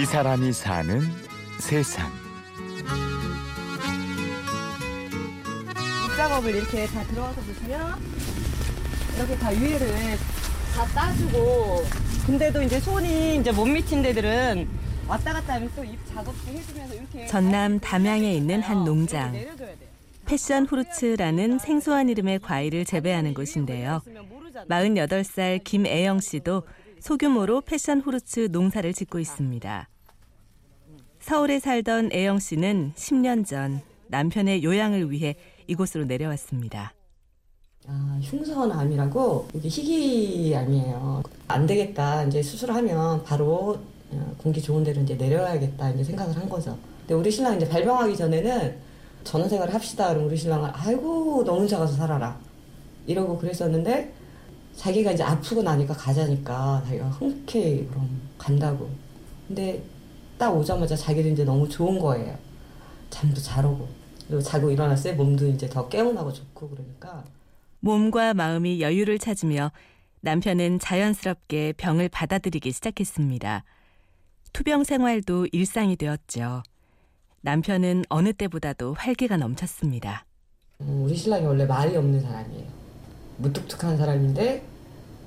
이 사람이 사는 세상. 작업을 이렇게 다 들어가서 보시면 이렇게 다 위를 다 따주고 근데도 이제 손이 이제 못 미친 데들은 왔다 갔다 하면서 또입 작업도 해주면서 이렇게 전남 담양에 있는 한 농장. 패션 후르츠라는 생소한 이름의 과일을 재배하는 곳인데요. 48살 김애영 씨도 소규모로 패션 후르츠 농사를 짓고 있습니다. 서울에 살던 애영 씨는 10년 전 남편의 요양을 위해 이곳으로 내려왔습니다. 아, 흉선암이라고 이게 희귀암이에요. 안 되겠다. 이제 수술하면 바로 어, 공기 좋은 데로 이제 내려야겠다 이제 생각을 한 거죠. 근데 우리 신랑 이제 발병하기 전에는 전원 생활을 합시다. 그럼 우리 신랑은 아이고 너 혼자 가서 살아라 이러고 그랬었는데 자기가 이제 아프고 나니까 가자니까 자기가 흔쾌히 그럼 간다고. 근데 딱 오자마자 자기도 이제 너무 좋은 거예요. 잠도 잘 오고 그리고 자고 일어났어요. 몸도 이제 더 깨어나고 좋고 그러니까. 몸과 마음이 여유를 찾으며 남편은 자연스럽게 병을 받아들이기 시작했습니다. 투병 생활도 일상이 되었죠. 남편은 어느 때보다도 활기가 넘쳤습니다. 어, 우리 신랑이 원래 말이 없는 사람이에요. 무뚝뚝한 사람인데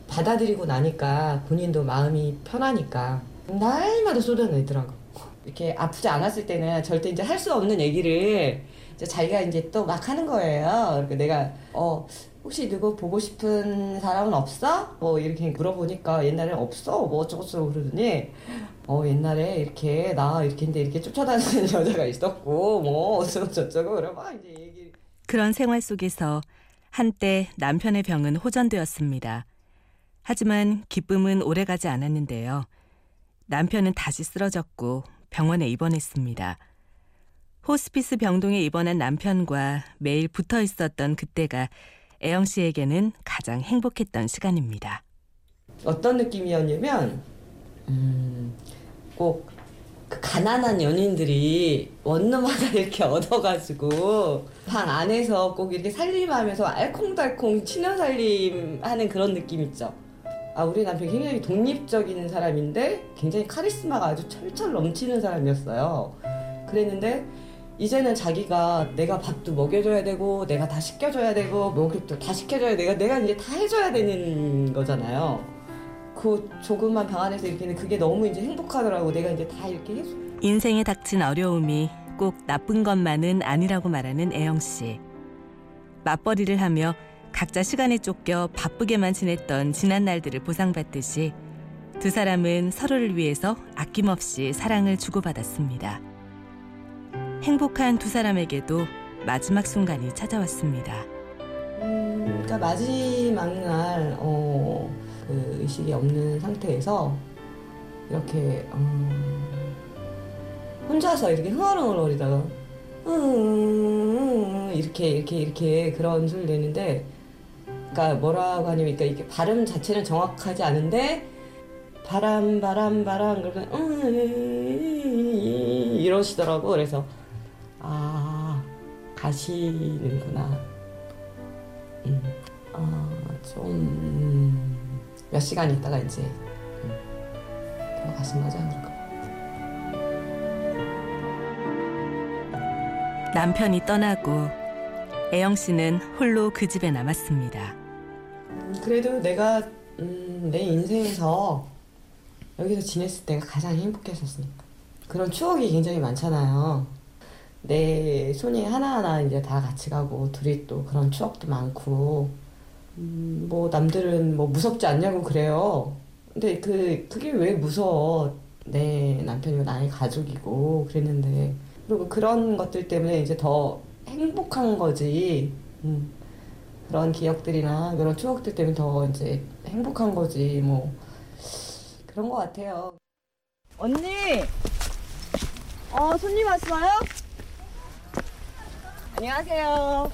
받아들이고 나니까 본인도 마음이 편하니까 날마다 쏟아내더라고. 이렇게 아프지 않았을 때는 절대 이제 할 수 없는 얘기를 이제 자기가 이제 또 막 하는 거예요. 그러니까 내가 어 혹시 누구 보고 싶은 사람은 없어? 뭐 이렇게 물어보니까 옛날에 없어 뭐 어쩌고저쩌고 그러더니 어 옛날에 이렇게 나 이렇게 인데 이렇게 쫓아다니는 여자가 있었고 뭐 어쩌고 저쩌고 그래 막 이제 얘기 그런 생활 속에서 한때 남편의 병은 호전되었습니다. 하지만 기쁨은 오래가지 않았는데요. 남편은 다시 쓰러졌고 병원에 입원했습니다. 호스피스 병동에 입원한 남편과 매일 붙어 있었던 그때가 애영 씨에게는 가장 행복했던 시간입니다. 어떤 느낌이었냐면 음, 꼭 그 가난한 연인들이 원룸 하나 이렇게 얻어가지고 방 안에서 꼭 이렇게 살림하면서 알콩달콩 친연 살림하는 그런 느낌 있죠. 아 우리 남편 굉장히 독립적인 사람인데 굉장히 카리스마가 아주 철철 넘치는 사람이었어요. 그랬는데 이제는 자기가 내가 밥도 먹여줘야 되고 내가 다 시켜줘야 되고 목욕도 다 시켜줘야 내가 내가 이제 다 해줘야 되는 거잖아요. 그 조그만 방 안에서 이렇게 그게 너무 이제 행복하더라고. 내가 이제 다 이렇게 해줘. 인생에 닥친 어려움이 꼭 나쁜 것만은 아니라고 말하는 애영 씨. 맞벌이를 하며 각자 시간에 쫓겨 바쁘게만 지냈던 지난 날들을 보상받듯이 두 사람은 서로를 위해서 아낌없이 사랑을 주고받았습니다. 행복한 두 사람에게도 마지막 순간이 찾아왔습니다. 음, 그러니까 마지막 날, 어, 그 의식이 없는 상태에서 이렇게, 음, 혼자서 이렇게 흥얼흥얼거리다가, 음, 이렇게, 이렇게, 이렇게 그런 소리를 내는데, 그러니까 뭐라고 하냐면, 그러니까 이게 발음 자체는 정확하지 않은데, 바람, 바람, 바람, 그러면, 음, 이러시더라고. 그래서, 아, 가시는구나. 음, 아, 좀, 몇 시간 있다가 이제, 음, 들어가신 거지 않을까. 남편이 떠나고 애영 씨는 홀로 그 집에 남았습니다. 그래도 내가, 음, 내 인생에서 여기서 지냈을 때가 가장 행복했었으니까. 그런 추억이 굉장히 많잖아요. 내 손이 하나하나 이제 다 같이 가고, 둘이 또 그런 추억도 많고, 음, 뭐 남들은 뭐 무섭지 않냐고 그래요. 근데 그 그게 왜 무서워? 내 남편이고 나의 가족이고 그랬는데 그리고 그런 것들 때문에 이제 더 행복한 거지. 음, 그런 기억들이나 그런 추억들 때문에 더 이제 행복한 거지. 뭐 그런 것 같아요. 언니, 어 손님 왔어요? 안녕하세요.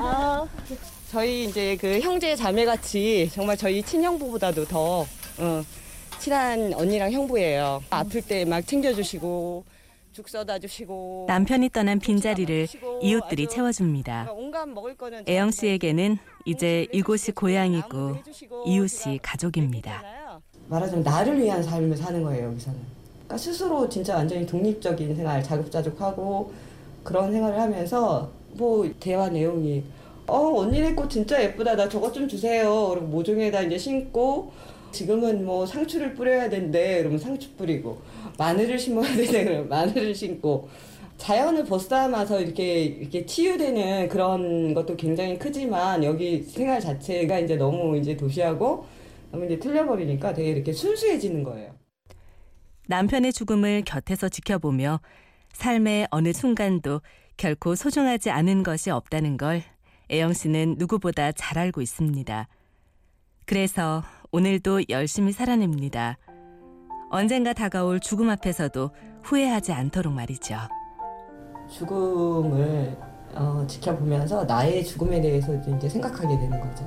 어, 저희 이제 그 형제 자매 같이 정말 저희 친형부보다도 더 어, 친한 언니랑 형부예요. 아플 때 막 챙겨주시고 죽 써다 주시고 남편이 떠난 빈자리를 이웃들이 채워줍니다. 애영 씨에게는 이제 이곳이 고향이고 이웃이 가족입니다. 말하자면 나를 위한 삶을 사는 거예요 여기서는. 그러니까 스스로 진짜 완전히 독립적인 생활, 자급자족하고 그런 생활을 하면서 뭐 대화 내용이 어 언니네 꽃 진짜 예쁘다. 나 저것 좀 주세요. 그리고 모종에다 이제 심고 지금은 뭐 상추를 뿌려야 된대. 그러면 상추 뿌리고 마늘을 심어야 되네. 그러면 마늘을 심고 자연을 벗삼아서 이렇게 이렇게 치유되는 그런 것도 굉장히 크지만 여기 생활 자체가 이제 너무 이제 도시하고 너무 이제 틀려버리니까 되게 이렇게 순수해지는 거예요. 남편의 죽음을 곁에서 지켜보며 삶의 어느 순간도 결코 소중하지 않은 것이 없다는 걸 애영 씨는 누구보다 잘 알고 있습니다. 그래서 오늘도 열심히 살아냅니다. 언젠가 다가올 죽음 앞에서도 후회하지 않도록 말이죠. 죽음을 어, 지켜보면서 나의 죽음에 대해서 이제 생각하게 되는 거죠.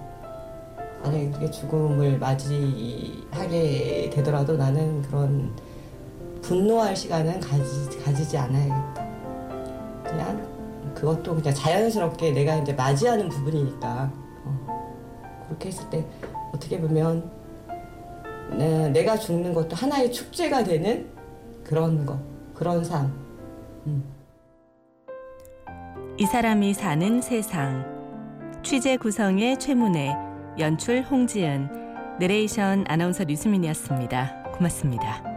만약에 죽음을 맞이하게 되더라도 나는 그런 분노할 시간은 가지, 가지지 않아야겠다. 그냥 그것도 그냥 자연스럽게 내가 이제 맞이하는 부분이니까 어, 그렇게 했을 때 어떻게 보면 내- 내가 죽는 것도 하나의 축제가 되는 그런 거 그런 삶. 음. 이 사람이 사는 세상 취재 구성의 최문혜 연출 홍지은 내레이션 아나운서 류수민이었습니다. 고맙습니다.